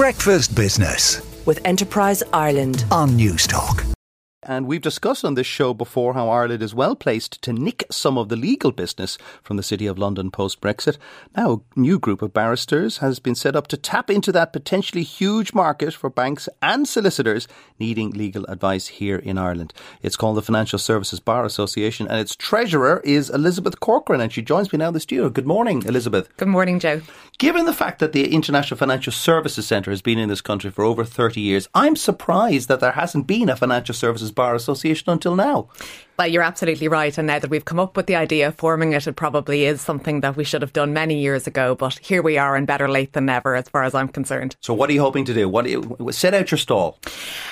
Breakfast Business with Enterprise Ireland on Newstalk. And we've discussed on this show before how Ireland is well placed to nick some of the legal business from the City of London post Brexit. Now, a new group of barristers has been set up to tap into that potentially huge market for banks and solicitors needing legal advice here in Ireland. It's called the Financial Services Bar Association, and its treasurer is Elizabeth Corcoran, and she joins me now in the studio. Good morning, Elizabeth. Good morning, Joe. Given the fact that the International Financial Services Centre has been in this country for over 30 years, I'm surprised that there hasn't been a financial services Bar Association until now. Well, you're absolutely right. And now that we've come up with the idea of forming it, it probably is something that we should have done many years ago. But here we are, and better late than never, as far as I'm concerned. So, what are you hoping to do? What you, set out your stall?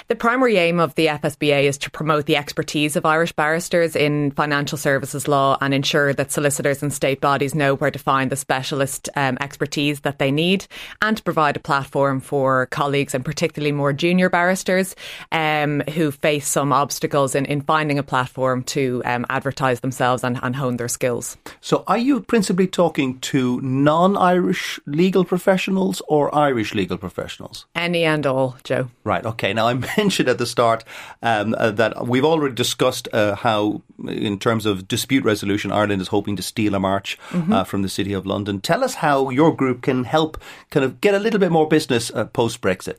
The primary aim of the FSBA is to promote the expertise of Irish barristers in financial services law and ensure that solicitors and state bodies know where to find the specialist um, expertise that they need, and to provide a platform for colleagues and particularly more junior barristers um, who face some obstacles in, in finding a platform to um, advertise themselves and, and hone their skills. So, are you principally talking to non Irish legal professionals or Irish legal professionals? Any and all, Joe. Right, okay. Now, I mentioned at the start um, uh, that we've already discussed uh, how, in terms of dispute resolution, Ireland is hoping to steal a march mm-hmm. uh, from the City of London. Tell us how your group can help kind of get a little bit more business uh, post Brexit.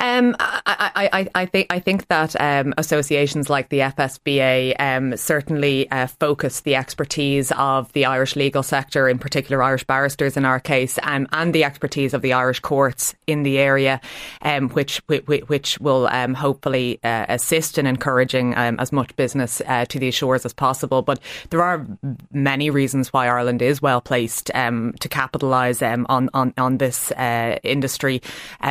Um, I, I, I, think I think that um, associations like the FSBA um, certainly uh, focus the expertise of the Irish legal sector, in particular Irish barristers in our case, um, and the expertise of the Irish courts in the area, um, which, which, which will um, hopefully uh, assist in encouraging as much business uh, to these shores as possible. But there are many reasons why Ireland is well placed to capitalise on, on on this uh, industry.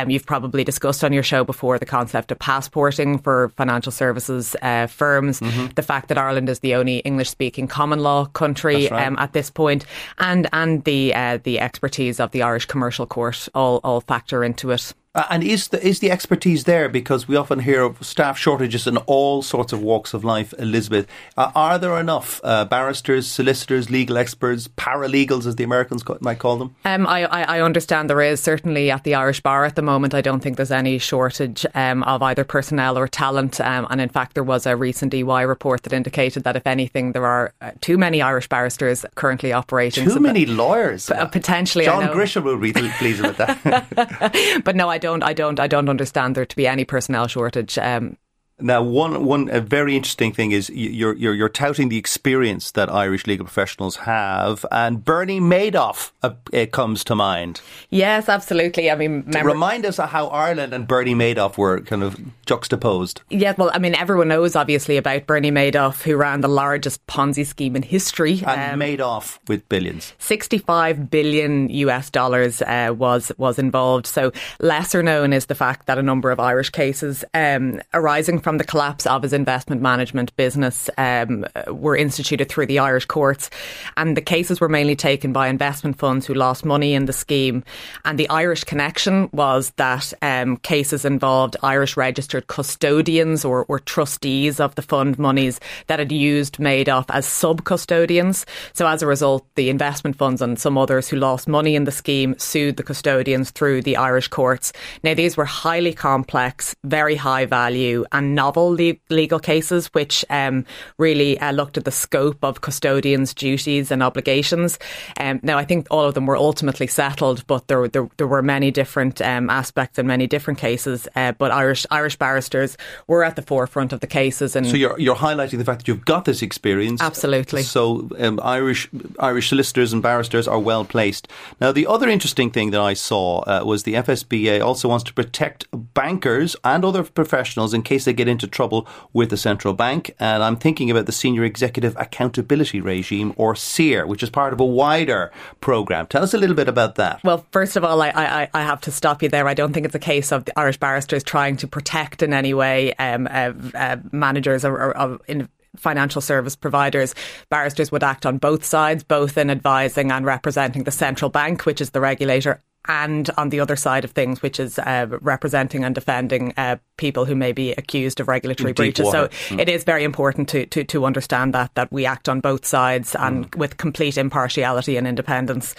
you've probably discussed on your show before the concept of passporting for financial services uh, firms, mm-hmm. the fact that Ireland is the only English speaking common law country right. um, at this point, and and the uh, the expertise of the Irish Commercial Court all all factor into it. Uh, and is the is the expertise there? Because we often hear of staff shortages in all sorts of walks of life. Elizabeth, uh, are there enough uh, barristers, solicitors, legal experts, paralegals, as the Americans might call them? Um, I, I, understand there is certainly at the Irish Bar at the moment. I don't think there's any shortage um, of either personnel or talent. Um, and in fact, there was a recent EY report that indicated that if anything, there are uh, too many Irish barristers currently operating. Too so many lawyers. P- potentially, John Grisham will be pleased with that. but no, I don't, I don't, I don't understand there to be any personnel shortage. Um, now, one one a very interesting thing is you're you're you're touting the experience that Irish legal professionals have, and Bernie Madoff uh, it comes to mind. Yes, absolutely. I mean, remember, remind us of how Ireland and Bernie Madoff were kind of juxtaposed. Yeah, well, I mean, everyone knows obviously about Bernie Madoff, who ran the largest Ponzi scheme in history and um, made off with billions. Sixty-five billion US dollars uh, was was involved. So lesser known is the fact that a number of Irish cases um, arising from the collapse of his investment management business um, were instituted through the Irish courts. And the cases were mainly taken by investment funds who lost money in the scheme. And the Irish connection was that um, cases involved Irish registered custodians or, or trustees of the fund monies that had used Madoff as sub custodians. So as a result, the investment funds and some others who lost money in the scheme sued the custodians through the Irish courts. Now, these were highly complex, very high value, and novel le- legal cases, which um, really uh, looked at the scope of custodians' duties and obligations. Um, now, I think all of them were ultimately settled, but there, there, there were many different um, aspects and many different cases. Uh, but Irish Irish barristers were at the forefront of the cases. And so you're you're highlighting the fact that you've got this experience. Absolutely. So um, Irish Irish solicitors and barristers are well placed. Now, the other interesting thing that I saw uh, was the FSBA also wants to protect bankers and other professionals in case they get get into trouble with the central bank. And I'm thinking about the Senior Executive Accountability Regime, or SEAR, which is part of a wider program. Tell us a little bit about that. Well, first of all, I, I, I have to stop you there. I don't think it's a case of the Irish barristers trying to protect in any way um, uh, uh, managers or, or, or in, financial service providers, barristers would act on both sides, both in advising and representing the central bank, which is the regulator, and on the other side of things, which is uh, representing and defending uh, people who may be accused of regulatory deep breaches. water. So it is very important to, to, to understand that that we act on both sides and Mm. with complete impartiality and independence.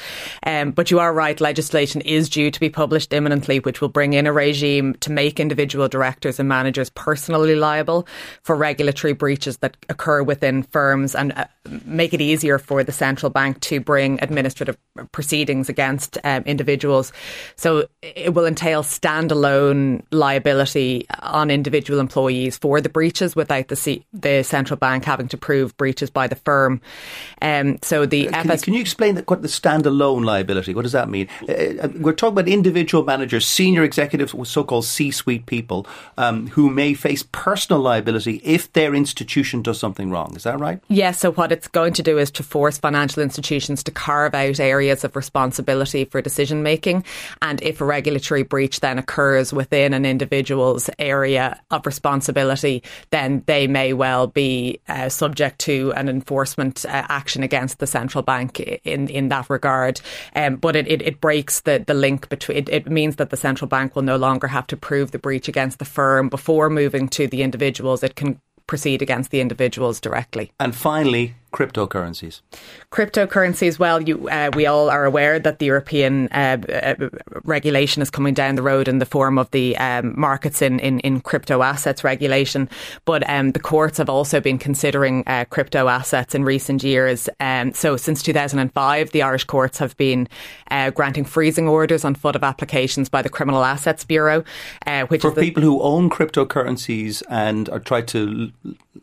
Um, but you are right, legislation is due to be published imminently, which will bring in a regime to make individual directors and managers personally liable for regulatory breaches that occur within firms and uh, make it easier for the central bank to bring administrative proceedings against um, individuals. So it will entail standalone liability on individual employees for the breaches without the C- the central bank having to prove breaches by the firm. Um, so the Can, FS can you explain that, what the standalone liability? What does that mean? Uh, uh, we're talking about individual managers, senior executives, so-called C-suite people, um, who may face personal liability if their institution does something wrong. Is that right? Yes, so what it's going to do is to force financial institutions to carve out areas of responsibility for decision making. And if a regulatory breach then occurs within an individual's area of responsibility, then they may well be uh, subject to an enforcement uh, action against the central bank in, in that regard. Um, but it, it, it breaks the, the link between, it, it means that the central bank will no longer have to prove the breach against the firm before moving to the individuals. It can proceed against the individuals directly. And finally, cryptocurrencies. Cryptocurrencies, well, you, uh, we all are aware that the European uh, uh, regulation is coming down the road in the form of the um, markets in, in, in, crypto assets regulation. But um, the courts have also been considering uh, crypto assets in recent years. Um, so since 2005, the Irish courts have been uh, granting freezing orders on foot of applications by the Criminal Assets Bureau, uh, which for is the, people who own cryptocurrencies and are try to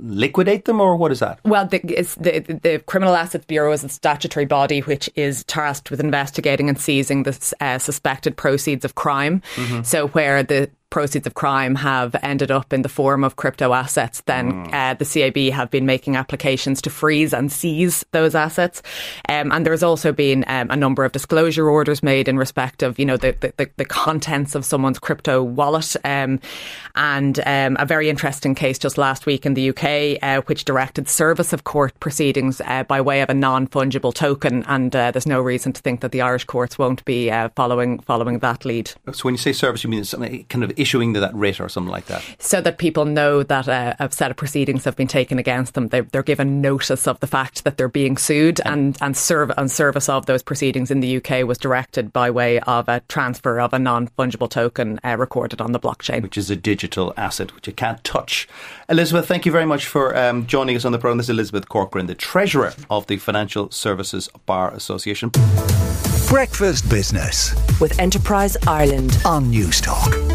liquidate them, or what is that? Well, the, the, the Criminal Assets Bureau is a statutory body which is tasked with investigating and seizing the uh, suspected proceeds of crime. Mm-hmm. So, where the proceeds of crime have ended up in the form of crypto assets, then mm. uh, the CAB have been making applications to freeze and seize those assets. Um, and there's also been um, a number of disclosure orders made in respect of, you know, the, the, the contents of someone's crypto wallet. Um, and um, a very interesting case just last week in the UK, uh, which directed service of court proceedings uh, by way of a non-fungible token. And uh, there's no reason to think that the Irish courts won't be uh, following following that lead. So when you say service, you mean something kind of issuing that writ or something like that? So that people know that uh, a set of proceedings have been taken against them. They're, they're given notice of the fact that they're being sued, and and, serve, and service of those proceedings in the UK was directed by way of a transfer of a non fungible token uh, recorded on the blockchain, which is a digital asset which you can't touch. Elizabeth, thank you very much for um, joining us on the program. This is Elizabeth Corcoran, the treasurer of the Financial Services Bar Association. Breakfast Business with Enterprise Ireland on Newstalk.